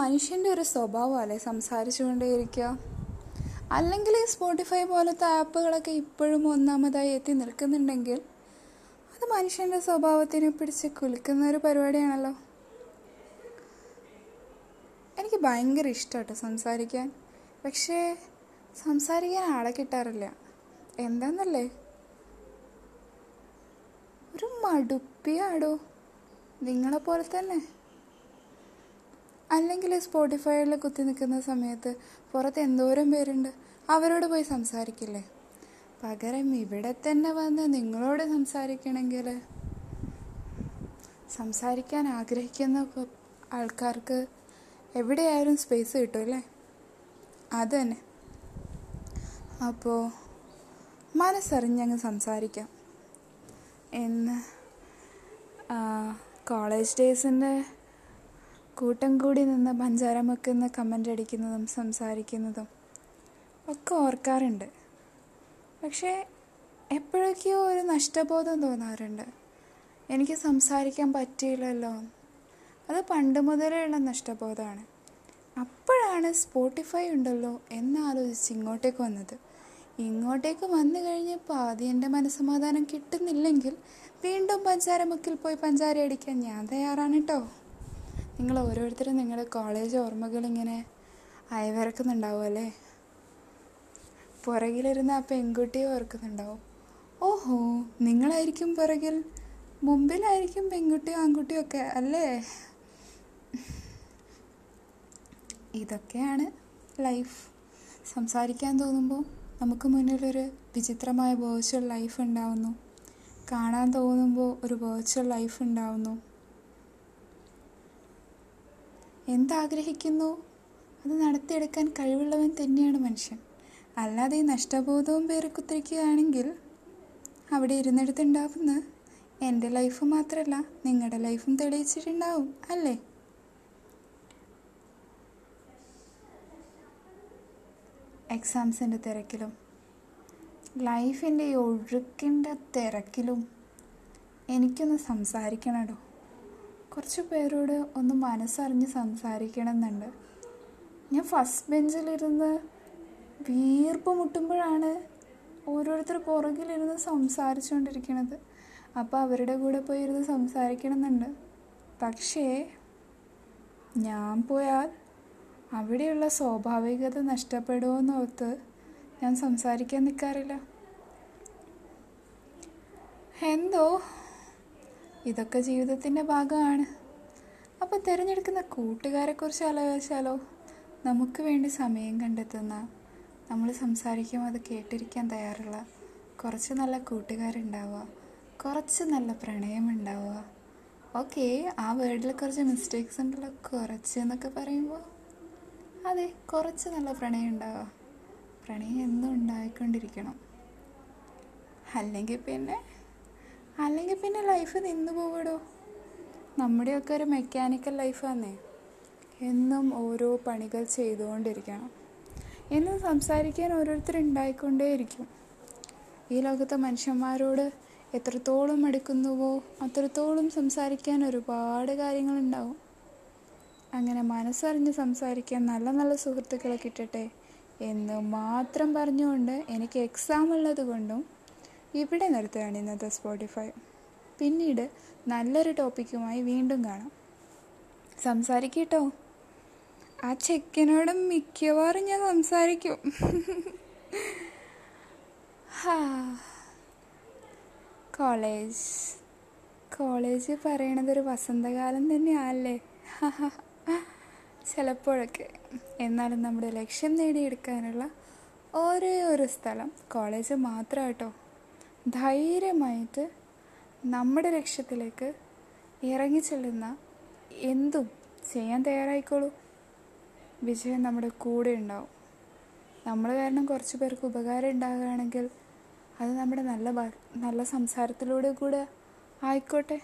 മനുഷ്യന്റെ ഒരു സ്വഭാവമല്ലേ സംസാരിച്ചുകൊണ്ടേയിരിക്കുക? അല്ലെങ്കിൽ ഈ സ്പോട്ടിഫൈ പോലത്തെ ആപ്പുകളൊക്കെ ഇപ്പോഴും ഒന്നാമതായി എത്തി നിൽക്കുന്നുണ്ടെങ്കിൽ അത് മനുഷ്യന്റെ സ്വഭാവത്തിനെ പിടിച്ച് കുലുക്കുന്ന ഒരു പരിപാടിയാണല്ലോ. എനിക്ക് ഭയങ്കര ഇഷ്ടമാട്ടോ സംസാരിക്കാൻ. പക്ഷേ സംസാരിക്കാൻ ആളെ കിട്ടാറില്ല. എന്താന്നല്ലേ? ഒരു മടുപ്പിയാടോ? നിങ്ങളെപ്പോലെ തന്നെ അല്ലെങ്കിൽ സ്പോട്ടിഫൈയിൽ കുത്തി നിൽക്കുന്ന സമയത്ത് പുറത്ത് എന്തോരം പേരുണ്ട്? അവരോട് പോയി സംസാരിക്കില്ലേ? പകരം ഇവിടെ തന്നെ വന്ന് നിങ്ങളോട് സംസാരിക്കണമെങ്കിൽ സംസാരിക്കാൻ ആഗ്രഹിക്കുന്ന ആൾക്കാർക്ക് എവിടെയായാലും സ്പേസ് കിട്ടുമല്ലേ അത് തന്നെ. അപ്പോൾ മനസ്സറിഞ്ഞങ്ങ് സംസാരിക്കാം. എന്ന് കോളേജ് ഡേയ്സിന്റെ കൂട്ടം കൂടി നിന്ന് പഞ്ചാരം വെക്കുന്ന കമന്റ് അടിക്കുന്നതും സംസാരിക്കുന്നതും ഒക്കെ ഓർക്കാറുണ്ട്. പക്ഷേ എപ്പോഴൊക്കെയോ ഒരു നഷ്ടബോധം തോന്നാറുണ്ട്. എനിക്ക് സംസാരിക്കാൻ പറ്റിയില്ലല്ലോ. അത് പണ്ട് ഉള്ള നഷ്ടബോധമാണ്. അപ്പോഴാണ് സ്പോട്ടിഫൈ ഉണ്ടല്ലോ എന്നാലോചിച്ച് ഇങ്ങോട്ടേക്ക് വന്നത്. ഇങ്ങോട്ടേക്ക് വന്നു കഴിഞ്ഞപ്പോൾ ആദ്യം എന്റെ മനസ്സമാധാനം കിട്ടുന്നില്ലെങ്കിൽ വീണ്ടും പഞ്ചാരമുക്കിൽ പോയി പഞ്ചാര അടിക്കാൻ ഞാൻ തയ്യാറാണ് കേട്ടോ നിങ്ങൾ ഓരോരുത്തരും നിങ്ങളുടെ കോളേജ് ഓർമ്മകൾ ഇങ്ങനെ അയവിറക്കുന്നുണ്ടാവും അല്ലേ? പുറകിലിരുന്ന് ആ പെൺകുട്ടിയെ ഓർക്കുന്നുണ്ടാവും. ഓഹോ നിങ്ങളായിരിക്കും പുറകിൽ മുമ്പിലായിരിക്കും പെൺകുട്ടിയും ആൺകുട്ടിയും ഒക്കെ അല്ലേ? ഇതൊക്കെയാണ് ലൈഫ് സംസാരിക്കാൻ തോന്നുമ്പോൾ നമുക്ക് മുന്നിലൊരു വിചിത്രമായ വേർച്വൽ ലൈഫ് ഉണ്ടാവുന്നു. കാണാൻ തോന്നുമ്പോൾ ഒരു വേർച്വൽ ലൈഫ് ഉണ്ടാവുന്നു. എന്താഗ്രഹിക്കുന്നു? അത് നടത്തിയെടുക്കാൻ കഴിവുള്ളവൻ തന്നെയാണ് മനുഷ്യൻ. അല്ലാതെ ഈ നഷ്ടബോധവും പേര് കുത്തിരിക്കുകയാണെങ്കിൽ അവിടെ ഇരുന്നെടുത്തുണ്ടാവുന്ന എന്റെ ലൈഫ് മാത്രമല്ല നിങ്ങളുടെ ലൈഫും തെളിയിച്ചിട്ടുണ്ടാവും അല്ലേ? എക്സാംസിന്റെ തിരക്കിലും ലൈഫിന്റെ ഒഴുക്കിന്റെ തിരക്കിലും എനിക്കൊന്ന് സംസാരിക്കണടോ? കുറച്ച് പേരോട് ഒന്ന് മനസ്സറിഞ്ഞ് സംസാരിക്കണം എന്നുണ്ട് ഞാൻ ഫസ്റ്റ് ബെഞ്ചിലിരുന്ന് വീർപ്പ് മുട്ടുമ്പോഴാണ് ഓരോരുത്തർ പുറകിലിരുന്ന് സംസാരിച്ചുകൊണ്ടിരിക്കണത്. അപ്പോൾ അവരുടെ കൂടെ പോയി ഇരുന്ന് സംസാരിക്കണം എന്നുണ്ട് പക്ഷേ ഞാൻ പോയാൽ അവിടെയുള്ള സ്വാഭാവികത നഷ്ടപ്പെടുമെന്നോർത്ത് ഞാൻ സംസാരിക്കാൻ നിൽക്കാറില്ല എന്തോ ഇതൊക്കെ ജീവിതത്തിന്റെ ഭാഗമാണ്. അപ്പോൾ തിരഞ്ഞെടുക്കുന്ന കൂട്ടുകാരെക്കുറിച്ച് ആലോചിച്ചാലോ? നമുക്ക് വേണ്ടി സമയം കണ്ടെത്തുന്ന നമ്മൾ സംസാരിക്കുമ്പോൾ അത് കേട്ടിരിക്കാൻ തയ്യാറുള്ള കുറച്ച് നല്ല കൂട്ടുകാരുണ്ടാവുക കുറച്ച് നല്ല പ്രണയമുണ്ടാവുക. ഓക്കെ ആ വേർഡിൽ കുറച്ച് മിസ്റ്റേക്സ് ഉണ്ടല്ലോ കുറച്ച് എന്നൊക്കെ പറയുമ്പോൾ അതെ കുറച്ച് നല്ല പ്രണയം ഉണ്ടാവുക. പ്രണയം എന്നും ഉണ്ടായിക്കൊണ്ടിരിക്കണം. അല്ലെങ്കിൽ പിന്നെ അല്ലെങ്കിൽ പിന്നെ ലൈഫ് നിന്നു പോവിടോ നമ്മുടെയൊക്കെ ഒരു മെക്കാനിക്കൽ ലൈഫാന്നേ എന്നും ഓരോ പണികൾ ചെയ്തുകൊണ്ടിരിക്കണം. എന്നും സംസാരിക്കാൻ ഓരോരുത്തർ ഉണ്ടായിക്കൊണ്ടേയിരിക്കും. ഈ ലോകത്തെ മനുഷ്യന്മാരോട് എത്രത്തോളം എടുക്കുന്നുവോ അത്രത്തോളം സംസാരിക്കാൻ ഒരുപാട് കാര്യങ്ങളുണ്ടാവും. അങ്ങനെ മനസ്സറിഞ്ഞ് സംസാരിക്കാൻ നല്ല നല്ല സുഹൃത്തുക്കളെ കിട്ടട്ടെ എന്ന് മാത്രം പറഞ്ഞുകൊണ്ട് എനിക്ക് എക്സാം ഉള്ളത് കൊണ്ടും ഇവിടെ നിർത്തുകയാണ് ഇന്നത്തെ സ്പോട്ടിഫൈ പിന്നീട് നല്ലൊരു ടോപ്പിക്കുമായി വീണ്ടും കാണാം. സംസാരിക്കട്ടോ? ആ ചെക്കനോട് മിക്കവാറും ഞാൻ സംസാരിക്കും. കോളേജ്. കോളേജ് പറയണത് ഒരു വസന്തകാലം തന്നെയല്ലേ? ചിലപ്പോഴൊക്കെ. എന്നാലും നമ്മുടെ ലക്ഷ്യം നേടിയെടുക്കാനുള്ള ഒരേ ഒരു സ്ഥലം കോളേജ് മാത്രം കേട്ടോ ധൈര്യമായിട്ട് നമ്മുടെ ലക്ഷ്യത്തിലേക്ക് ഇറങ്ങി ചെല്ലുന്ന എന്തും ചെയ്യാൻ തയ്യാറായിക്കോളൂ. വിജയം നമ്മുടെ കൂടെ ഉണ്ടാവും. നമ്മൾ കാരണം കുറച്ച് പേർക്ക് ഉപകാരം ഉണ്ടാകുകയാണെങ്കിൽ അത് നമ്മുടെ നല്ല നല്ല സംസാരത്തിലൂടെ കൂടെ ആയിക്കോട്ടെ.